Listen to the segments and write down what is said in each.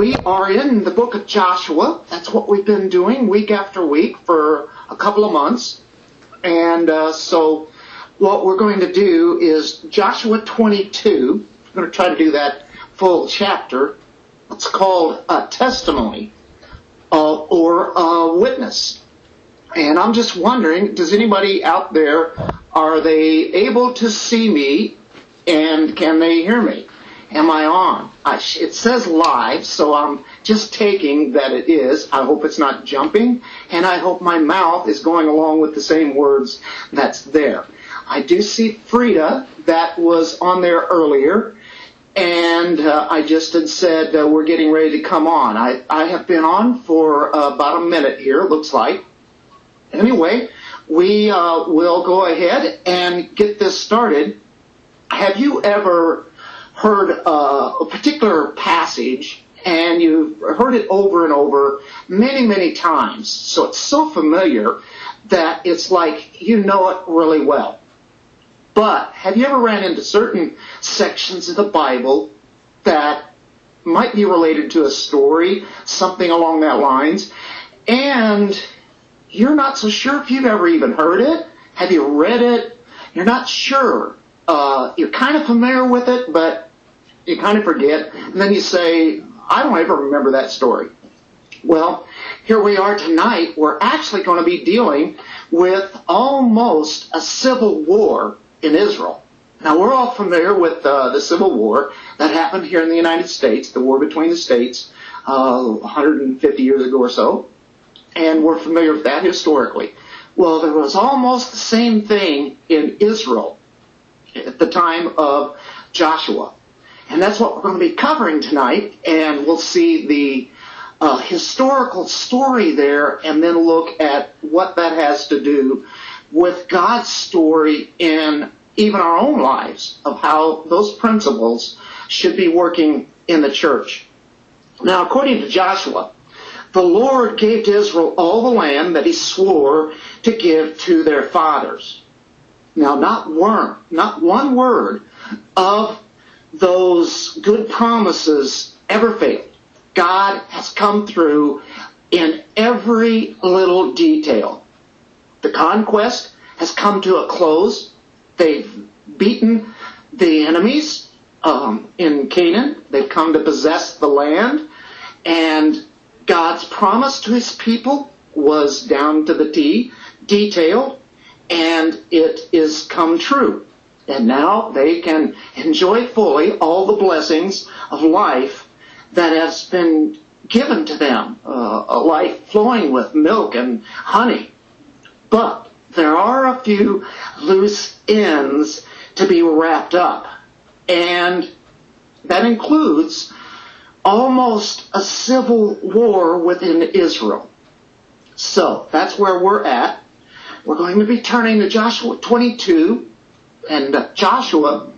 we are in the book of Joshua. That's what we've been doing week after week for a couple of months. And uh, so what we're going to do is Joshua 22. I'm going to try to do that full chapter. It's called a testimony uh, or a witness. And I'm just wondering, does anybody out there, are they able to see me and can they hear me? Am I on? I, it says live, so I'm just taking that it is. I hope it's not jumping, and I hope my mouth is going along with the same words that's there. I do see Frida that was on there earlier, and uh, I just had said uh, we're getting ready to come on. I, I have been on for uh, about a minute here, it looks like. Anyway, we uh, will go ahead and get this started. Have you ever heard a particular passage and you've heard it over and over many, many times. So it's so familiar that it's like you know it really well. But have you ever ran into certain sections of the Bible that might be related to a story, something along that lines, and you're not so sure if you've ever even heard it? Have you read it? You're not sure. Uh, you're kind of familiar with it, but you kind of forget, and then you say, I don't ever remember that story. Well, here we are tonight. We're actually going to be dealing with almost a civil war in Israel. Now, we're all familiar with uh, the Civil War that happened here in the United States, the war between the states, uh, 150 years ago or so, and we're familiar with that historically. Well, there was almost the same thing in Israel at the time of Joshua. And that's what we're going to be covering tonight, and we'll see the uh, historical story there and then look at what that has to do with God's story in even our own lives of how those principles should be working in the church. Now, according to Joshua, the Lord gave to Israel all the land that he swore to give to their fathers. Now, not one, not one word of those good promises ever failed. God has come through in every little detail. The conquest has come to a close. They've beaten the enemies um, in Canaan. They've come to possess the land. And God's promise to his people was down to the T, detailed, and it is come true. And now they can enjoy fully all the blessings of life that has been given to them, uh, a life flowing with milk and honey. But there are a few loose ends to be wrapped up. And that includes almost a civil war within Israel. So that's where we're at. We're going to be turning to Joshua 22 and uh, Joshua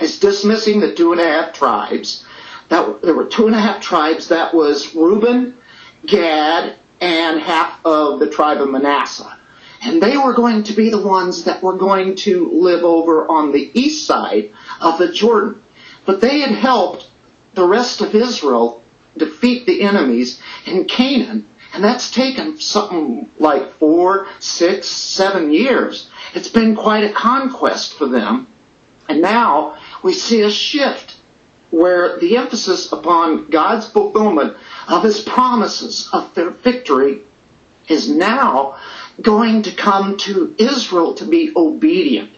is dismissing the two and a half tribes. That there were two and a half tribes. That was Reuben, Gad, and half of the tribe of Manasseh. And they were going to be the ones that were going to live over on the east side of the Jordan. But they had helped the rest of Israel defeat the enemies in Canaan. And that's taken something like four, six, seven years. It's been quite a conquest for them. And now we see a shift where the emphasis upon God's fulfillment of his promises of their victory is now going to come to Israel to be obedient.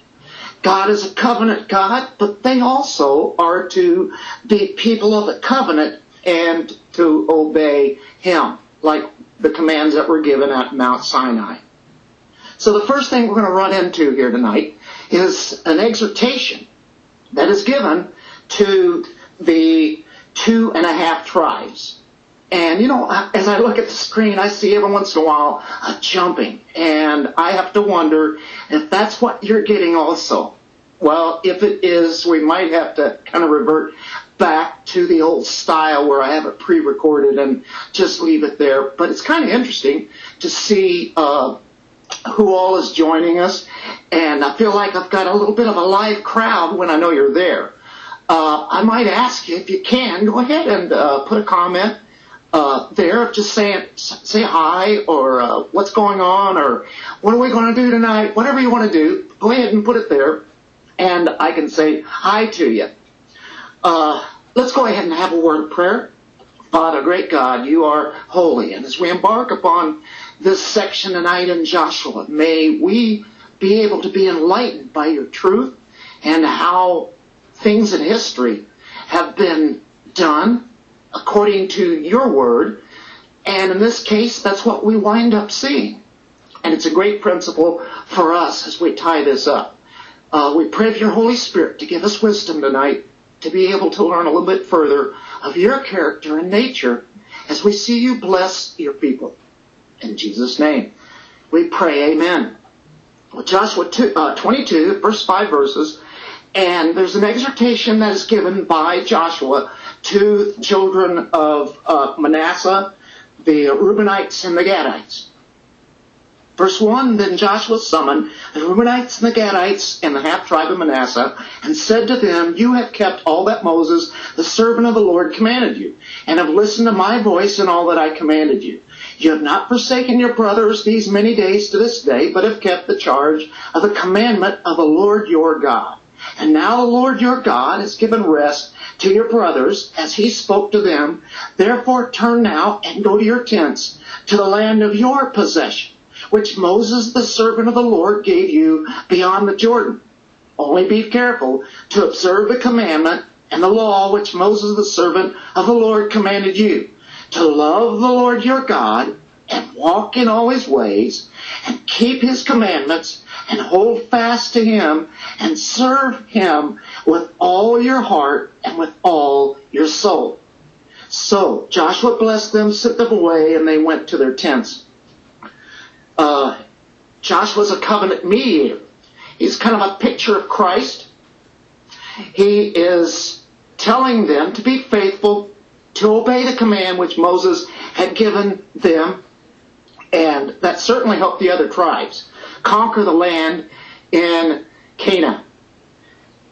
God is a covenant God, but they also are to be people of the covenant and to obey him, like the commands that were given at Mount Sinai. So the first thing we're going to run into here tonight is an exhortation that is given to the two and a half tribes. And you know, as I look at the screen, I see every once in a while a jumping, and I have to wonder if that's what you're getting also. Well, if it is, we might have to kind of revert back to the old style where I have it pre-recorded and just leave it there. But it's kind of interesting to see uh, who all is joining us. And I feel like I've got a little bit of a live crowd when I know you're there. uh, I might ask you if you can go ahead and uh, put a comment uh, there, just say say hi or uh, what's going on or what are we going to do tonight, whatever you want to do. Go ahead and put it there, and I can say hi to you. Uh, let's go ahead and have a word of prayer. Father, great God, you are holy, and as we embark upon this section tonight in Joshua, may we be able to be enlightened by your truth and how things in history have been done according to your word. And in this case, that's what we wind up seeing. And it's a great principle for us as we tie this up. Uh, we pray for your Holy Spirit to give us wisdom tonight to be able to learn a little bit further of your character and nature as we see you bless your people. In Jesus' name, we pray, amen. Well, Joshua 2, uh, 22, first five verses, and there's an exhortation that is given by Joshua to children of uh, Manasseh, the Reubenites and the Gadites. Verse 1, Then Joshua summoned the Reubenites and the Gadites and the half tribe of Manasseh, and said to them, You have kept all that Moses, the servant of the Lord, commanded you, and have listened to my voice in all that I commanded you. You have not forsaken your brothers these many days to this day, but have kept the charge of the commandment of the Lord your God. And now the Lord your God has given rest to your brothers as he spoke to them. Therefore turn now and go to your tents to the land of your possession, which Moses the servant of the Lord gave you beyond the Jordan. Only be careful to observe the commandment and the law which Moses the servant of the Lord commanded you, to love the Lord your God and walk in all his ways and keep his commandments and hold fast to him and serve him with all your heart and with all your soul. So Joshua blessed them, sent them away, and they went to their tents. Uh, Joshua's a covenant mediator. He's kind of a picture of Christ. He is telling them to be faithful, to obey the command which Moses had given them, and that certainly helped the other tribes conquer the land in Canaan.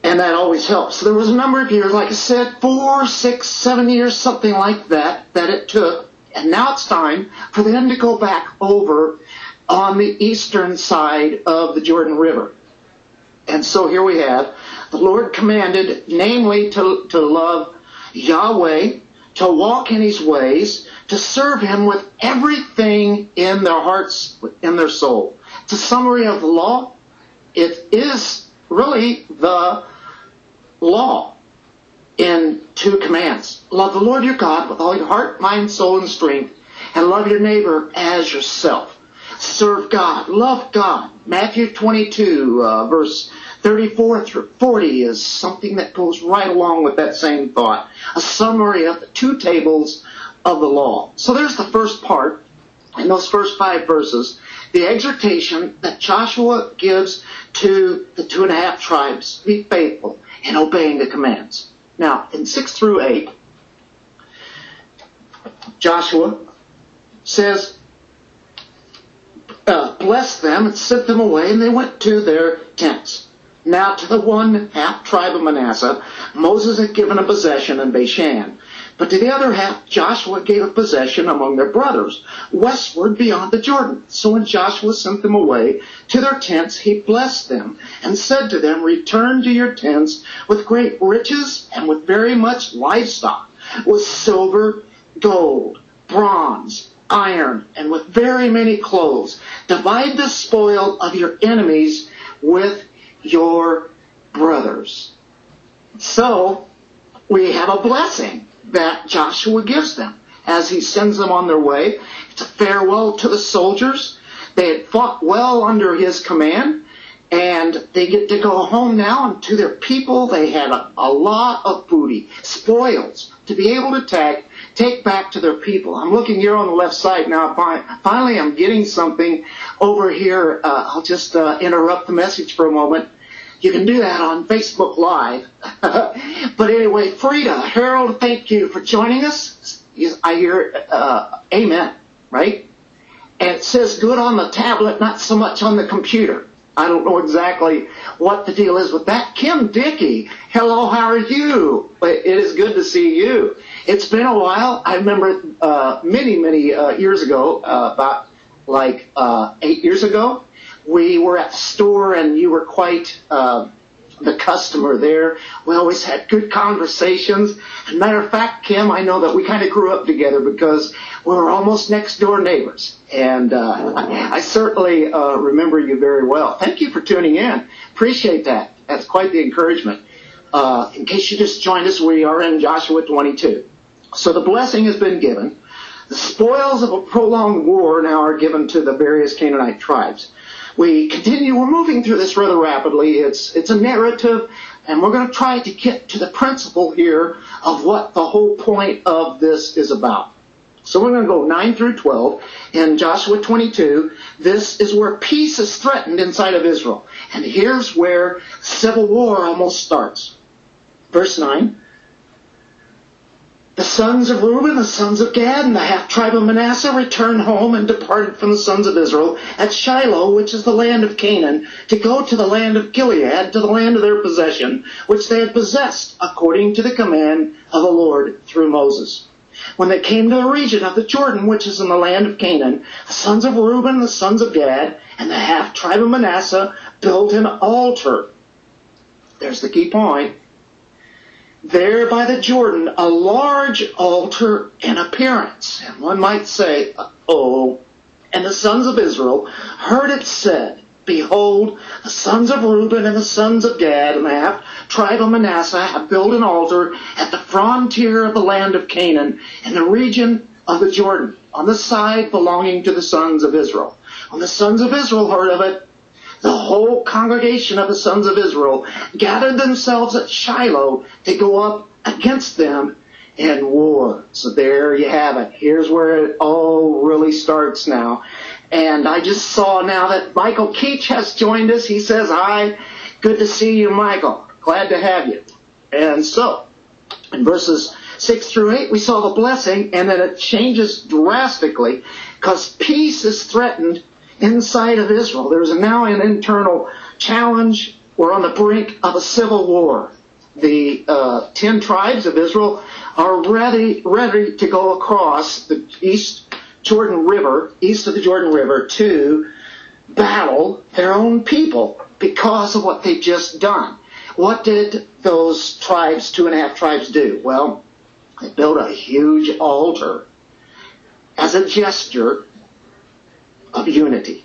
And that always helps. So there was a number of years, like I said, four, six, seven years, something like that, that it took. And now it's time for them to go back over on the eastern side of the Jordan River. And so here we have, the Lord commanded, namely, to, to love Yahweh, to walk in His ways, to serve Him with everything in their hearts, in their soul. It's a summary of the law. It is really the law in two commands. Love the Lord your God with all your heart, mind, soul, and strength, and love your neighbor as yourself. Serve God. Love God. Matthew 22, uh, verse 34 through 40 is something that goes right along with that same thought. A summary of the two tables of the law. So there's the first part in those first five verses the exhortation that Joshua gives to the two and a half tribes be faithful in obeying the commands. Now, in 6 through 8, Joshua says, uh, bless them and sent them away, and they went to their tents. Now to the one half tribe of Manasseh, Moses had given a possession in Bashan, but to the other half, Joshua gave a possession among their brothers, westward beyond the Jordan. So when Joshua sent them away to their tents, he blessed them and said to them, Return to your tents with great riches and with very much livestock, with silver, gold, bronze, iron, and with very many clothes. Divide the spoil of your enemies with your brothers. So, we have a blessing that Joshua gives them as he sends them on their way. It's a farewell to the soldiers. They had fought well under his command, and they get to go home now and to their people. They had a, a lot of booty, spoils, to be able to take, take back to their people. I'm looking here on the left side now. Finally, I'm getting something over here. Uh, I'll just uh, interrupt the message for a moment. You can do that on Facebook Live. but anyway, Frida, Harold, thank you for joining us. I hear uh, amen, right? And it says it on the tablet, not so much on the computer. I don't know exactly what the deal is with that. Kim Dickey, hello, how are you? It is good to see you. It's been a while. I remember uh, many, many uh, years ago, uh, about like uh, eight years ago, we were at the store and you were quite uh, the customer there. We always had good conversations. Matter of fact, Kim, I know that we kind of grew up together because we were almost next door neighbors. And uh, I, I certainly uh, remember you very well. Thank you for tuning in. Appreciate that. That's quite the encouragement. Uh, in case you just joined us, we are in Joshua 22. So the blessing has been given. The spoils of a prolonged war now are given to the various Canaanite tribes we continue, we're moving through this rather rapidly. It's, it's a narrative, and we're going to try to get to the principle here of what the whole point of this is about. So we're going to go 9 through 12 in Joshua 22. This is where peace is threatened inside of Israel. And here's where civil war almost starts. Verse 9. The sons of Reuben, the sons of Gad, and the half tribe of Manasseh returned home and departed from the sons of Israel at Shiloh, which is the land of Canaan, to go to the land of Gilead, to the land of their possession, which they had possessed, according to the command of the Lord through Moses. When they came to the region of the Jordan, which is in the land of Canaan, the sons of Reuben, the sons of Gad, and the half tribe of Manasseh built an altar. There's the key point there by the Jordan a large altar in appearance. And one might say, oh, and the sons of Israel heard it said, Behold, the sons of Reuben and the sons of Gad and the half tribe of Manasseh have built an altar at the frontier of the land of Canaan in the region of the Jordan, on the side belonging to the sons of Israel. When the sons of Israel heard of it, the whole congregation of the sons of Israel gathered themselves at Shiloh to go up against them in war. So there you have it. Here's where it all really starts now. And I just saw now that Michael Keach has joined us. He says, hi, good to see you, Michael. Glad to have you. And so, in verses 6 through 8, we saw the blessing, and then it changes drastically because peace is threatened inside of Israel. There's now an internal challenge. We're on the brink of a civil war. The uh, ten tribes of Israel are ready, ready to go across the East Jordan River, east of the Jordan River, to battle their own people because of what they've just done. What did those tribes, two and a half tribes, do? Well, they built a huge altar as a gesture of unity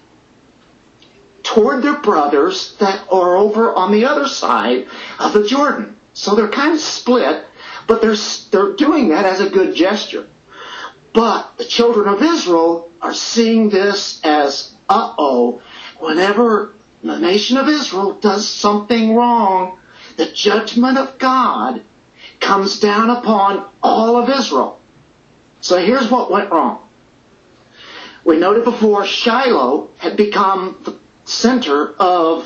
toward their brothers that are over on the other side of the Jordan. So they're kind of split, but they're, they're doing that as a good gesture. But the children of Israel are seeing this as, uh-oh, whenever the nation of Israel does something wrong, the judgment of God comes down upon all of Israel. So here's what went wrong. We noted before Shiloh had become the center of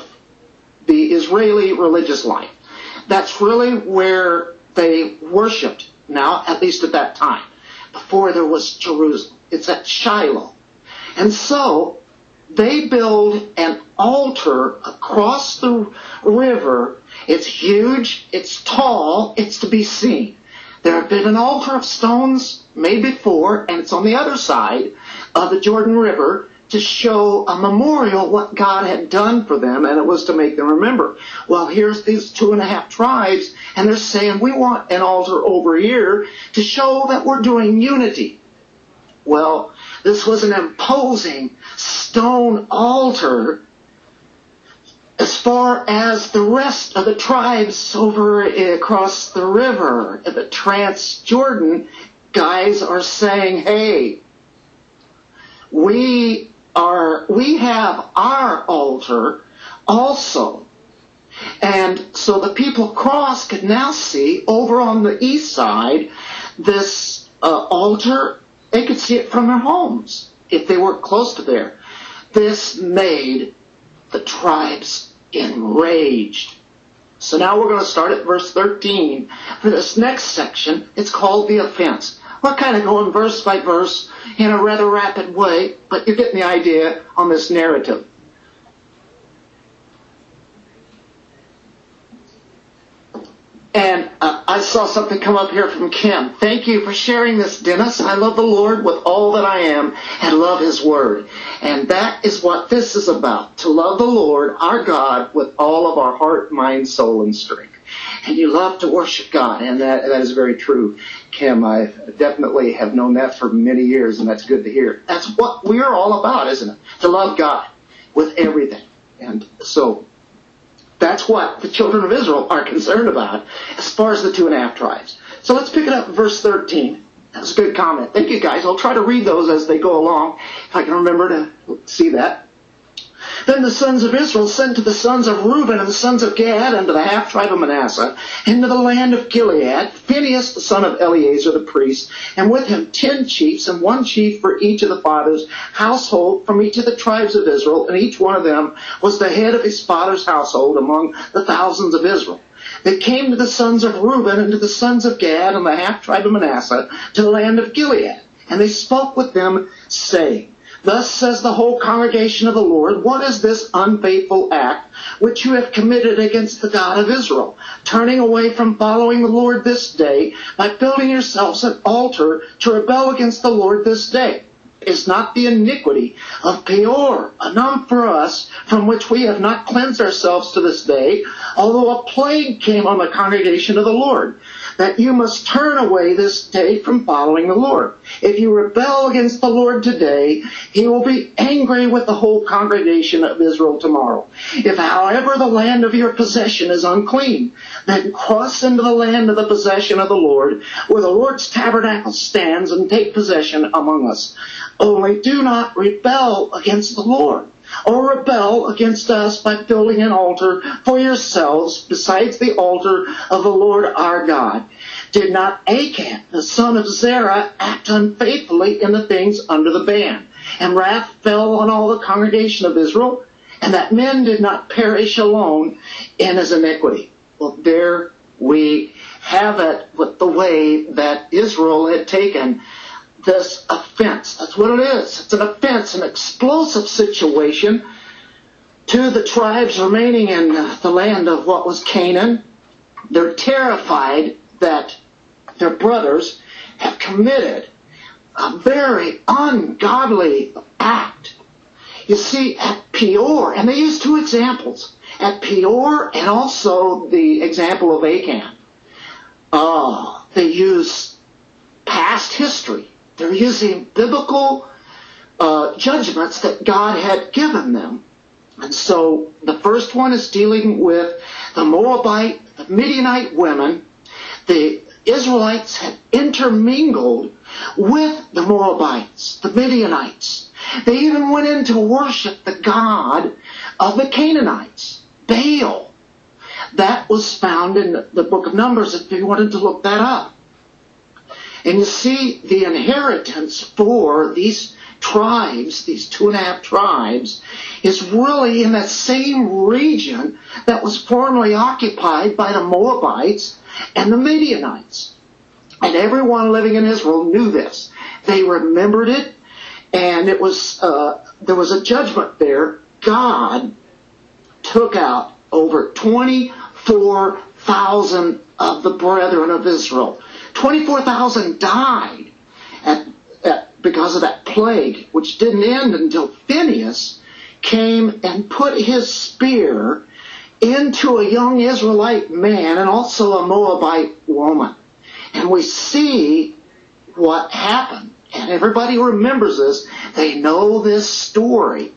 the Israeli religious life. That's really where they worshiped now, at least at that time, before there was Jerusalem. It's at Shiloh. And so they build an altar across the river. It's huge, it's tall, it's to be seen. There had been an altar of stones made before, and it's on the other side of the Jordan River to show a memorial what God had done for them, and it was to make them remember. Well, here's these two and a half tribes, and they're saying, we want an altar over here to show that we're doing unity. Well, this was an imposing stone altar as far as the rest of the tribes over across the river, at the Trans-Jordan guys are saying, hey, we are, we have our altar also. And so the people across could now see over on the east side this uh, altar. They could see it from their homes if they were close to there. This made the tribes enraged. So now we're going to start at verse 13. For this next section, it's called the offense. We're kind of going verse by verse in a rather rapid way, but you get the idea on this narrative. And uh, I saw something come up here from Kim. Thank you for sharing this, Dennis. I love the Lord with all that I am and love His Word. And that is what this is about to love the Lord, our God, with all of our heart, mind, soul, and strength. And you love to worship God. And that, that is very true. Kim, I definitely have known that for many years and that's good to hear. That's what we're all about, isn't it? To love God with everything. And so that's what the children of Israel are concerned about as far as the two and a half tribes. So let's pick it up verse 13. That's a good comment. Thank you guys. I'll try to read those as they go along, if I can remember to see that. Then the sons of Israel sent to the sons of Reuben and the sons of Gad and to the half tribe of Manasseh into the land of Gilead, Phinehas the son of Eleazar the priest, and with him ten chiefs and one chief for each of the fathers' household from each of the tribes of Israel, and each one of them was the head of his father's household among the thousands of Israel. They came to the sons of Reuben and to the sons of Gad and the half tribe of Manasseh to the land of Gilead. And they spoke with them, saying, Thus says the whole congregation of the Lord, what is this unfaithful act which you have committed against the God of Israel, turning away from following the Lord this day by building yourselves an altar to rebel against the Lord this day? Is not the iniquity of Peor enough for us from which we have not cleansed ourselves to this day, although a plague came on the congregation of the Lord? That you must turn away this day from following the Lord. If you rebel against the Lord today, he will be angry with the whole congregation of Israel tomorrow. If however the land of your possession is unclean, then cross into the land of the possession of the Lord, where the Lord's tabernacle stands and take possession among us. Only do not rebel against the Lord or rebel against us by building an altar for yourselves besides the altar of the Lord our God. Did not Achan, the son of Zerah, act unfaithfully in the things under the ban? And wrath fell on all the congregation of Israel, and that men did not perish alone in his iniquity. Well, there we have it with the way that Israel had taken this offense. That's what it is. It's an offense, an explosive situation to the tribes remaining in the land of what was Canaan. They're terrified that their brothers have committed a very ungodly act. You see, at Peor, and they use two examples, at Peor and also the example of Achan. Uh, they use past history they're using biblical uh, judgments that God had given them. And so the first one is dealing with the Moabite, the Midianite women. The Israelites had intermingled with the Moabites, the Midianites. They even went in to worship the God of the Canaanites, Baal. That was found in the book of Numbers if you wanted to look that up. And you see the inheritance for these tribes, these two and a half tribes, is really in that same region that was formerly occupied by the Moabites and the Midianites. And everyone living in Israel knew this. They remembered it, and it was uh, there was a judgment there. God took out over twenty four thousand of the brethren of Israel 24,000 died at, at, because of that plague, which didn't end until Phineas came and put his spear into a young Israelite man and also a Moabite woman. And we see what happened. And everybody remembers this. They know this story.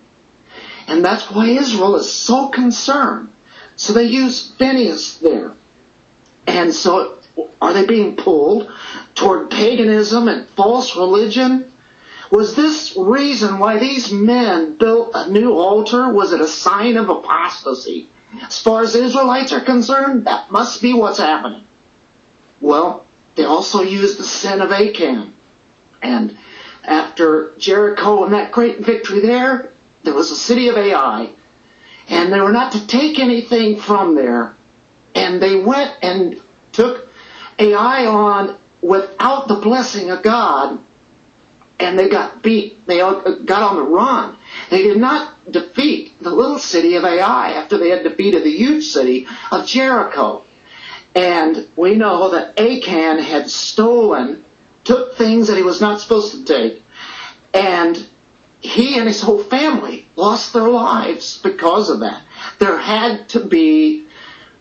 And that's why Israel is so concerned. So they use Phineas there. And so are they being pulled toward paganism and false religion? Was this reason why these men built a new altar? Was it a sign of apostasy? As far as Israelites are concerned, that must be what's happening. Well, they also used the sin of Achan. And after Jericho and that great victory there, there was a city of Ai. And they were not to take anything from there. And they went and took Ai on without the blessing of God, and they got beat. They got on the run. They did not defeat the little city of Ai after they had defeated the huge city of Jericho. And we know that Achan had stolen, took things that he was not supposed to take, and he and his whole family lost their lives because of that. There had to be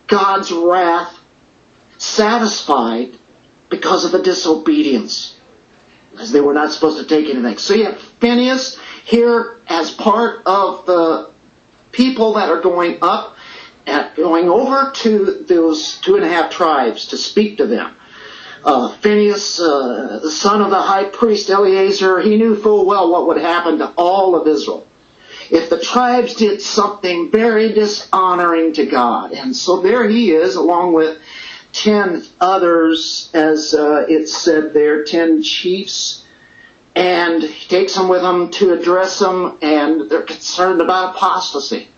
God's wrath satisfied because of the disobedience, as they were not supposed to take anything. So you have Phineas here as part of the people that are going up, and going over to those two and a half tribes to speak to them. Uh, Phineas, uh, the son of the high priest Eleazar, he knew full well what would happen to all of Israel if the tribes did something very dishonoring to God. And so there he is, along with ten others, as uh, it said there, ten chiefs. And he takes them with him to address them, and they're concerned about apostasy.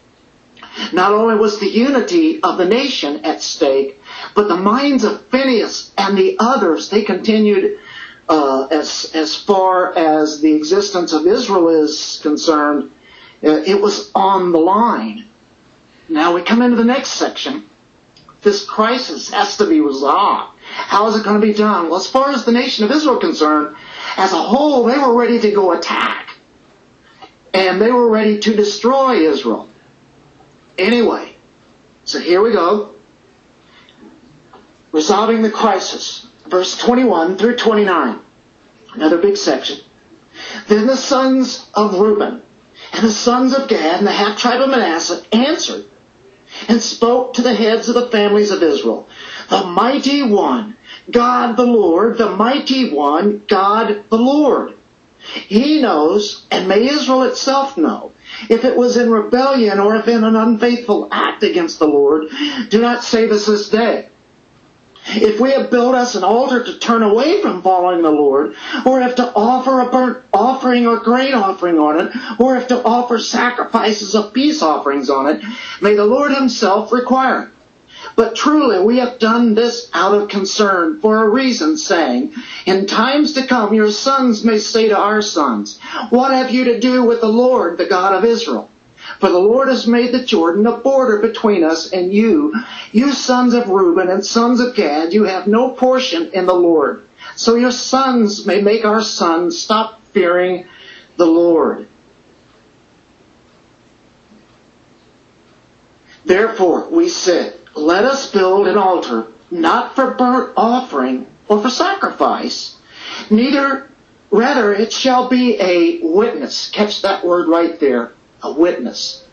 Not only was the unity of the nation at stake, but the minds of Phineas and the others, they continued uh, as as far as the existence of Israel is concerned, uh, it was on the line. Now we come into the next section. This crisis has to be resolved. How is it going to be done? Well, as far as the nation of Israel concerned, as a whole, they were ready to go attack. And they were ready to destroy Israel. Anyway, so here we go. Resolving the crisis. Verse 21 through 29. Another big section. Then the sons of Reuben and the sons of Gad and the half tribe of Manasseh answered and spoke to the heads of the families of Israel. The mighty one, God the Lord, the mighty one, God the Lord. He knows, and may Israel itself know, if it was in rebellion or if in an unfaithful act against the Lord, do not say this this day. If we have built us an altar to turn away from following the Lord, or if to offer a burnt offering or grain offering on it, or if to offer sacrifices of peace offerings on it, may the Lord himself require it. But truly we have done this out of concern for a reason, saying, In times to come your sons may say to our sons, What have you to do with the Lord, the God of Israel? For the Lord has made the Jordan a border between us and you. You sons of Reuben and sons of Gad, you have no portion in the Lord. So your sons may make our sons stop fearing the Lord. Therefore we said, let us build an altar, not for burnt offering or for sacrifice, neither, rather it shall be a witness. Catch that word right there a witness,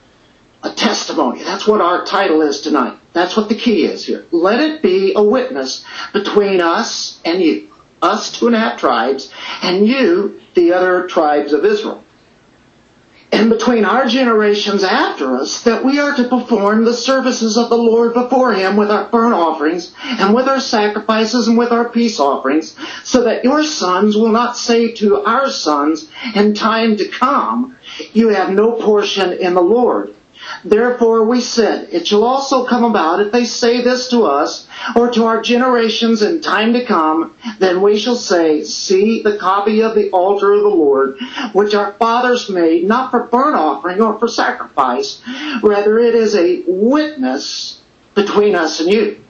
a testimony. That's what our title is tonight. That's what the key is here. Let it be a witness between us and you, us two and a half tribes, and you, the other tribes of Israel. And between our generations after us, that we are to perform the services of the Lord before Him with our burnt offerings, and with our sacrifices, and with our peace offerings, so that your sons will not say to our sons in time to come, you have no portion in the Lord. Therefore we said, it shall also come about if they say this to us, or to our generations in time to come, then we shall say, see the copy of the altar of the Lord, which our fathers made, not for burnt offering or for sacrifice, rather it is a witness between us and you.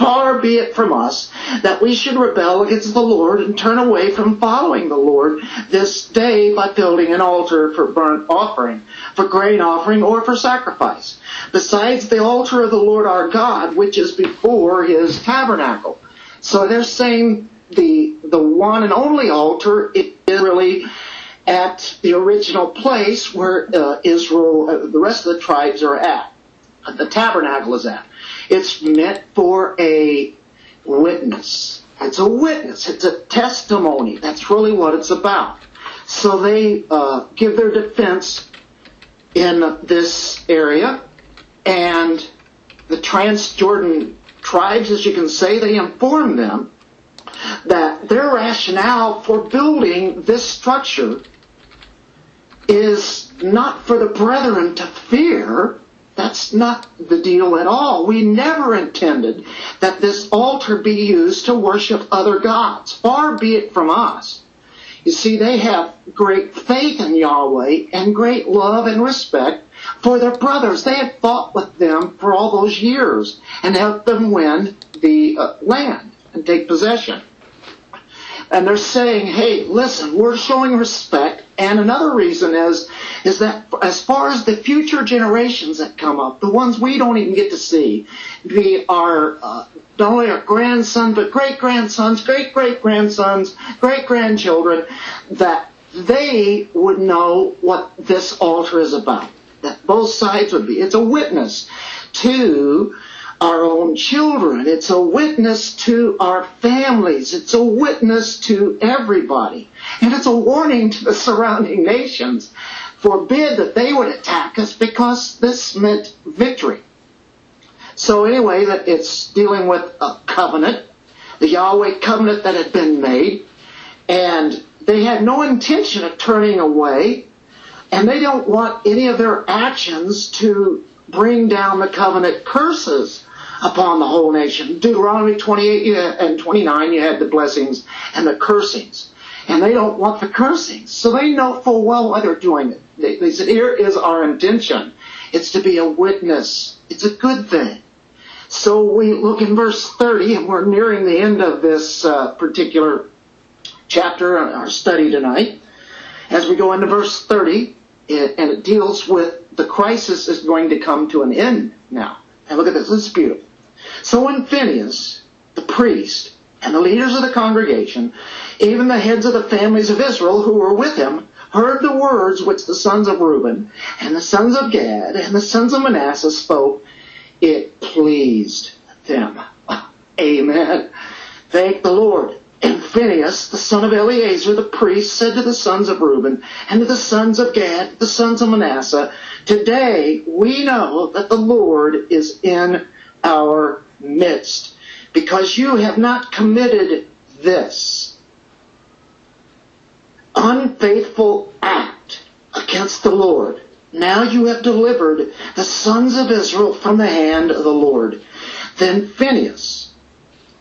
Far be it from us that we should rebel against the Lord and turn away from following the Lord this day by building an altar for burnt offering, for grain offering, or for sacrifice, besides the altar of the Lord our God, which is before his tabernacle. So they're saying the, the one and only altar is really at the original place where uh, Israel, uh, the rest of the tribes are at. The tabernacle is at. It's meant for a witness. It's a witness. It's a testimony. That's really what it's about. So they uh, give their defense in this area, and the Transjordan tribes, as you can say, they inform them that their rationale for building this structure is not for the brethren to fear, that's not the deal at all. We never intended that this altar be used to worship other gods. Far be it from us. You see, they have great faith in Yahweh and great love and respect for their brothers. They had fought with them for all those years and helped them win the uh, land and take possession. And they're saying, hey, listen, we're showing respect. And another reason is, is that as far as the future generations that come up, the ones we don't even get to see, be our, uh, not only our grandsons, but great grandsons, great great grandsons, great grandchildren, that they would know what this altar is about. That both sides would be. It's a witness to our own children. It's a witness to our families. It's a witness to everybody. And it's a warning to the surrounding nations. Forbid that they would attack us because this meant victory. So anyway, that it's dealing with a covenant, the Yahweh covenant that had been made, and they had no intention of turning away, and they don't want any of their actions to bring down the covenant curses upon the whole nation. Deuteronomy 28 and 29, you had the blessings and the cursings. And they don't want the cursings. So they know full well why they're doing it. They, they said, here is our intention. It's to be a witness. It's a good thing. So we look in verse 30, and we're nearing the end of this uh, particular chapter, our study tonight. As we go into verse 30, it, and it deals with the crisis is going to come to an end now. And look at this. This is beautiful. So when Phineas, the priest, and the leaders of the congregation, even the heads of the families of Israel who were with him, heard the words which the sons of Reuben, and the sons of Gad, and the sons of Manasseh spoke, it pleased them. Amen. Thank the Lord. And Phinehas, the son of Eleazar, the priest, said to the sons of Reuben, and to the sons of Gad, the sons of Manasseh, Today we know that the Lord is in our midst because you have not committed this unfaithful act against the Lord. Now you have delivered the sons of Israel from the hand of the Lord. Then Phinehas,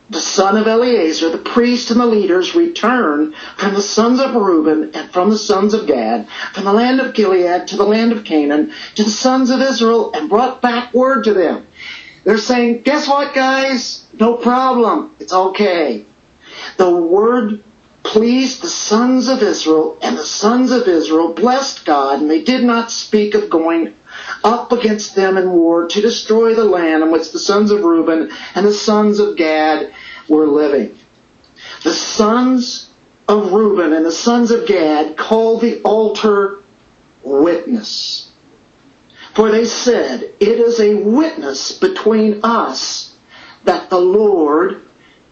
the son of Eleazar, the priest and the leaders returned from the sons of Reuben and from the sons of Gad, from the land of Gilead to the land of Canaan, to the sons of Israel, and brought back word to them. They're saying, guess what, guys? No problem. It's okay. The word pleased the sons of Israel, and the sons of Israel blessed God, and they did not speak of going up against them in war to destroy the land in which the sons of Reuben and the sons of Gad were living. The sons of Reuben and the sons of Gad called the altar witness. For they said, It is a witness between us that the Lord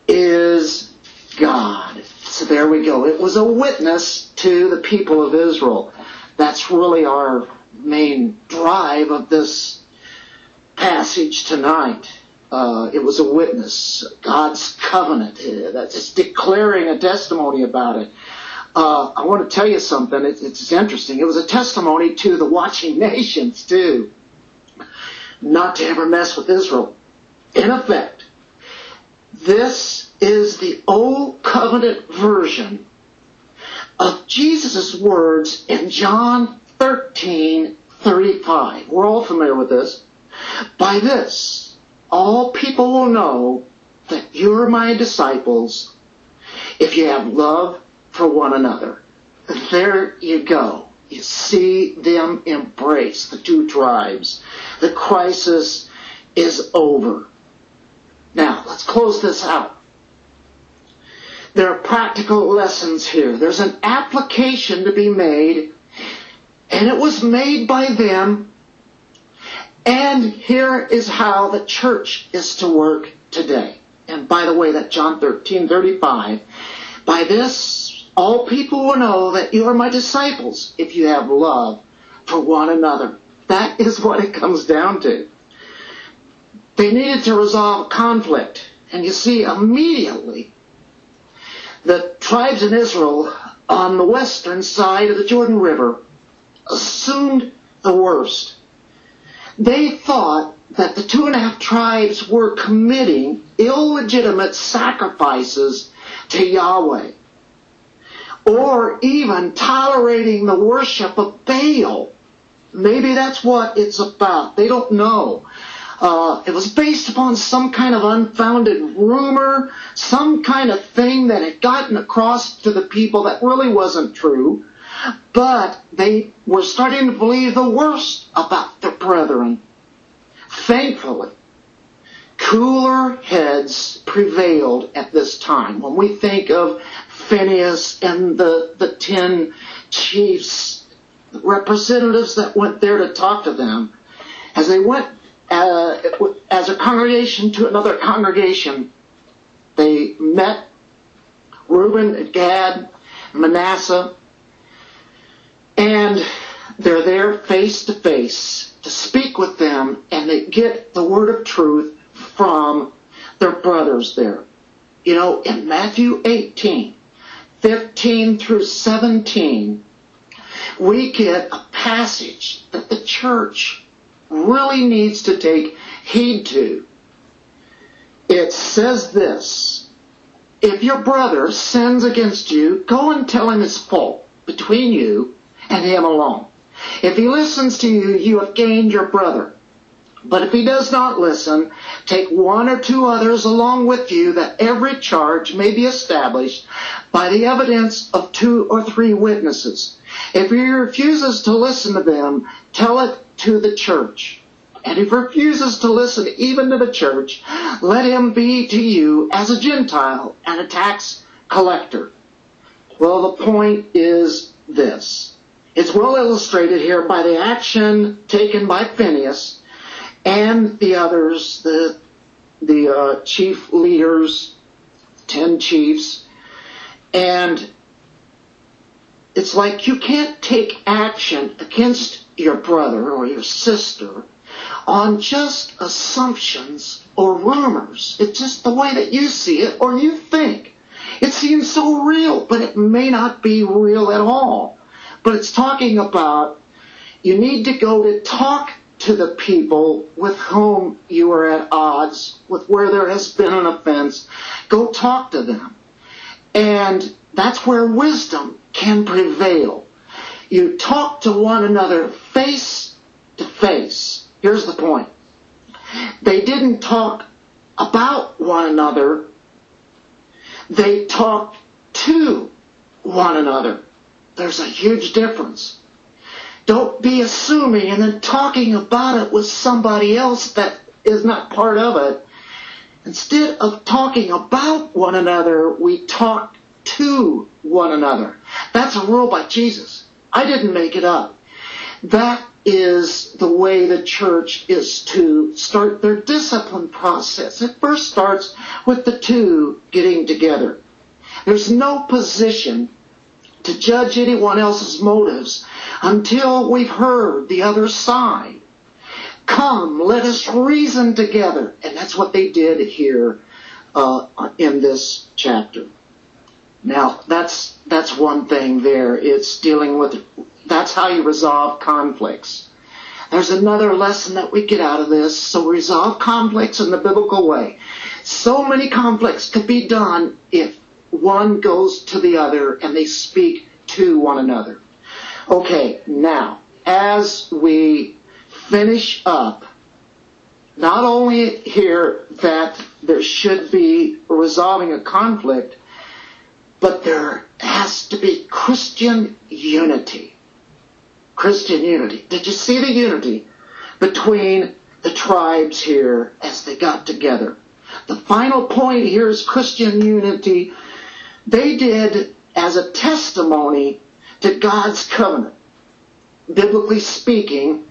is God. So there we go. It was a witness to the people of Israel. That's really our main drive of this passage tonight. Uh, it was a witness, God's covenant. That's declaring a testimony about it. Uh, I want to tell you something. It's, it's interesting. It was a testimony to the watching nations too, not to ever mess with Israel. In effect, this is the old covenant version of Jesus' words in John 13, 35. We're all familiar with this. By this, all people will know that you're my disciples if you have love for one another. There you go. You see them embrace the two tribes. The crisis is over. Now, let's close this out. There are practical lessons here. There's an application to be made, and it was made by them. And here is how the church is to work today. And by the way, that John 13, 35, by this all people will know that you are my disciples if you have love for one another. That is what it comes down to. They needed to resolve conflict. And you see, immediately, the tribes in Israel on the western side of the Jordan River assumed the worst. They thought that the two and a half tribes were committing illegitimate sacrifices to Yahweh or even tolerating the worship of Baal. Maybe that's what it's about. They don't know. uh, it was based upon some kind of unfounded rumor, some kind of thing that had gotten across to the people that really wasn't true. But they were starting to believe the worst about their brethren. Thankfully, cooler heads prevailed at this time. When we think of Phineas and the, the ten chiefs, representatives that went there to talk to them, as they went uh, as a congregation to another congregation, they met Reuben, Gad, Manasseh, and they're there face to face to speak with them and they get the word of truth from their brothers there. You know, in Matthew 18, 15 through 17, we get a passage that the church really needs to take heed to. It says this, if your brother sins against you, go and tell him his fault between you and him alone. If he listens to you, you have gained your brother. But if he does not listen, take one or two others along with you that every charge may be established by the evidence of two or three witnesses. If he refuses to listen to them, tell it to the church. And if he refuses to listen even to the church, let him be to you as a Gentile and a tax collector. Well, the point is this. It's well illustrated here by the action taken by Phineas and the others, the, the uh, chief leaders, ten chiefs, and it's like you can't take action against your brother or your sister on just assumptions or rumors. It's just the way that you see it or you think. It seems so real, but it may not be real at all. But it's talking about you need to go to talk to the people with whom you are at odds, with where there has been an offense. Go talk to them. And that's where wisdom can prevail. You talk to one another face to face Here's the point. They didn't talk about one another. They talked to one another. There's a huge difference. Don't be assuming and then talking about it with somebody else that is not part of it. Instead of talking about one another, we talk to one another. That's a rule by Jesus. I didn't make it up. That is the way the church is to start their discipline process. It first starts with the two getting together. There's no position to judge anyone else's motives until we've heard the other side. Come, let us reason together. And that's what they did here uh, in this chapter. Now, that's, that's one thing there. It's dealing with that's how you resolve conflicts. There's another lesson that we get out of this. So resolve conflicts in the biblical way. So many conflicts could be done if one goes to the other and they speak to one another. Okay, now, as we finish up, not only here that there should be resolving a conflict, but there has to be Christian unity. Christian unity. Did you see the unity between the tribes here as they got together? The final point here is Christian unity. They did as a testimony to God's covenant. Biblically speaking,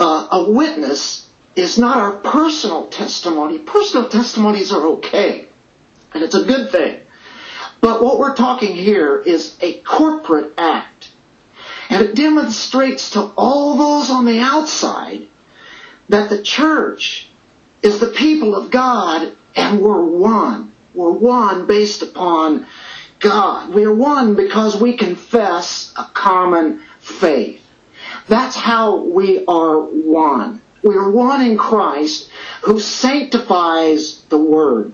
uh, a witness is not our personal testimony. Personal testimonies are okay, and it's a good thing. But what we're talking here is a corporate act and it demonstrates to all those on the outside that the church is the people of God and we're one. We're one based upon God. We're one because we confess a common faith. That's how we are one. We are one in Christ who sanctifies the Word.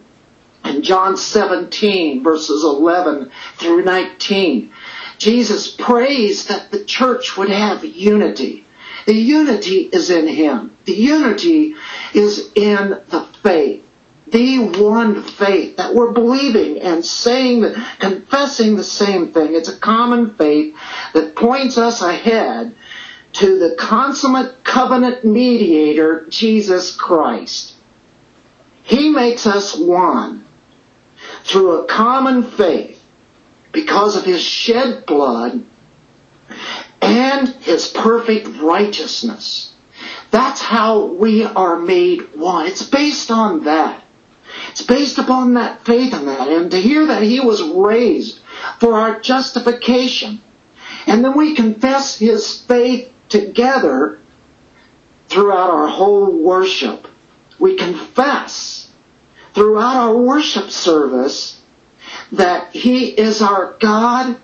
In John 17 verses 11 through 19, Jesus prays that the church would have unity. The unity is in Him. The unity is in the faith. The one faith that we're believing and saying that, confessing the same thing. It's a common faith that points us ahead to the consummate covenant mediator, Jesus Christ. He makes us one through a common faith because of his shed blood and his perfect righteousness. That's how we are made one. It's based on that. It's based upon that faith in that. And to hear that he was raised for our justification. And then we confess his faith together throughout our whole worship. We confess throughout our worship service that He is our God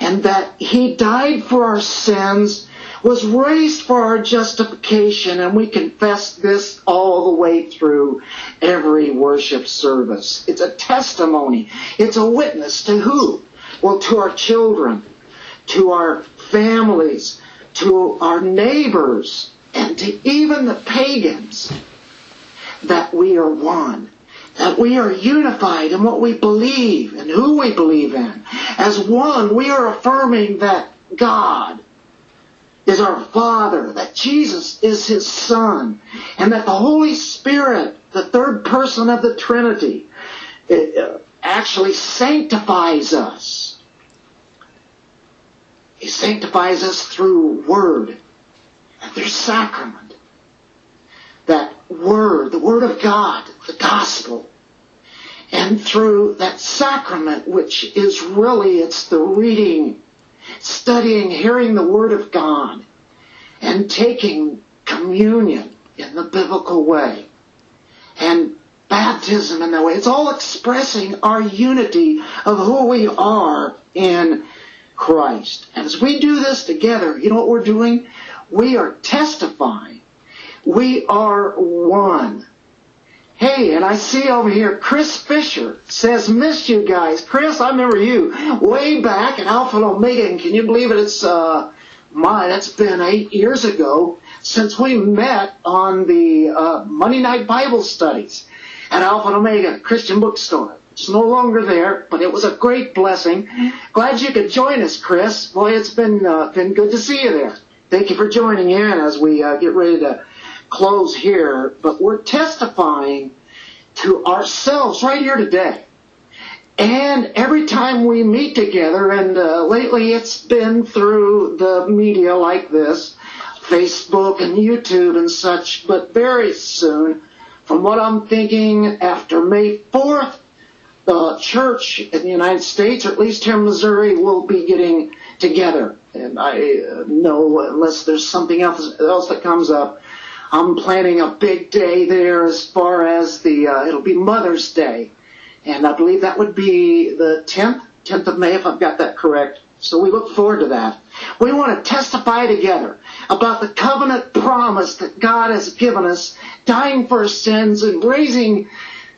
and that He died for our sins, was raised for our justification, and we confess this all the way through every worship service. It's a testimony. It's a witness to who? Well, to our children, to our families, to our neighbors, and to even the pagans that we are one. That we are unified in what we believe and who we believe in. As one, we are affirming that God is our Father, that Jesus is His Son, and that the Holy Spirit, the third person of the Trinity, uh, actually sanctifies us he sanctifies us through word and through sacrament. That word, the word of God, the gospel, and through that sacrament, which is really, it's the reading, studying, hearing the word of God, and taking communion in the biblical way. And baptism in that way. It's all expressing our unity of who we are in Christ. And as we do this together, you know what we're doing? We are testifying. We are one. Hey, and I see over here Chris Fisher says, missed you guys. Chris, I remember you way back at Alpha and Omega, and can you believe it? It's, uh, my, that's been eight years ago since we met on the, uh, Monday night Bible studies at Alpha and Omega Christian Bookstore. It's no longer there, but it was a great blessing. Glad you could join us, Chris. Boy, it's been uh, been good to see you there. Thank you for joining in as we uh, get ready to close here. But we're testifying to ourselves right here today. And every time we meet together, and uh, lately it's been through the media like this, Facebook and YouTube and such, but very soon, from what I'm thinking, after May 4th, the church in the United States, or at least here in Missouri, will be getting together. And I uh, know, unless there's something else, else that comes up, I'm planning a big day there as far as the, uh, it'll be Mother's Day. And I believe that would be the 10th, 10th of May, if I've got that correct. So we look forward to that. We want to testify together about the covenant promise that God has given us, dying for sins and raising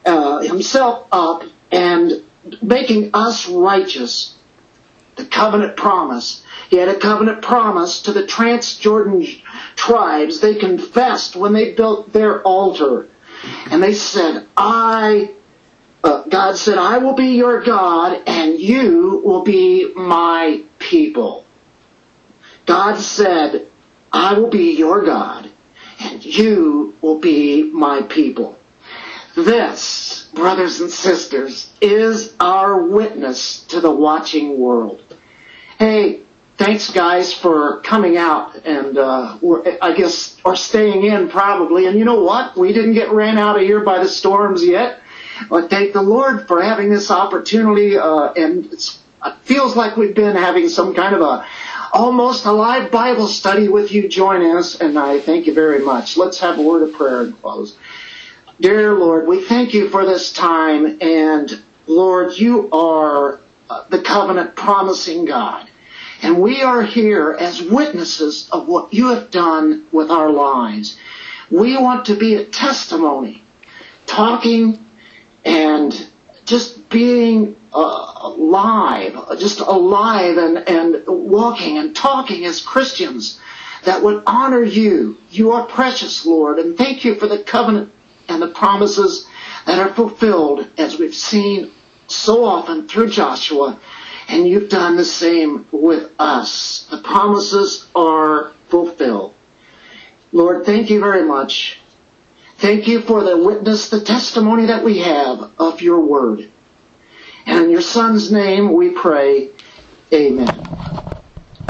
uh, himself up and making us righteous. The covenant promise. He had a covenant promise to the Transjordan tribes. They confessed when they built their altar. And they said, I, uh, God said, I will be your God and you will be my people. God said, I will be your God and you will be my people. This, brothers and sisters, is our witness to the watching world. Hey, thanks guys for coming out and uh, I guess or staying in probably. And you know what? We didn't get ran out of here by the storms yet. But thank the Lord for having this opportunity. Uh, and it feels like we've been having some kind of a almost a live Bible study with you Join us. And I thank you very much. Let's have a word of prayer and close. Dear Lord, we thank you for this time and Lord, you are the covenant promising God. And we are here as witnesses of what you have done with our lives. We want to be a testimony, talking and just being uh, alive, just alive and, and walking and talking as Christians that would honor you. You are precious, Lord, and thank you for the covenant and the promises that are fulfilled as we've seen so often through Joshua, and you've done the same with us. The promises are fulfilled. Lord, thank you very much. Thank you for the witness, the testimony that we have of your word. And in your son's name we pray, amen.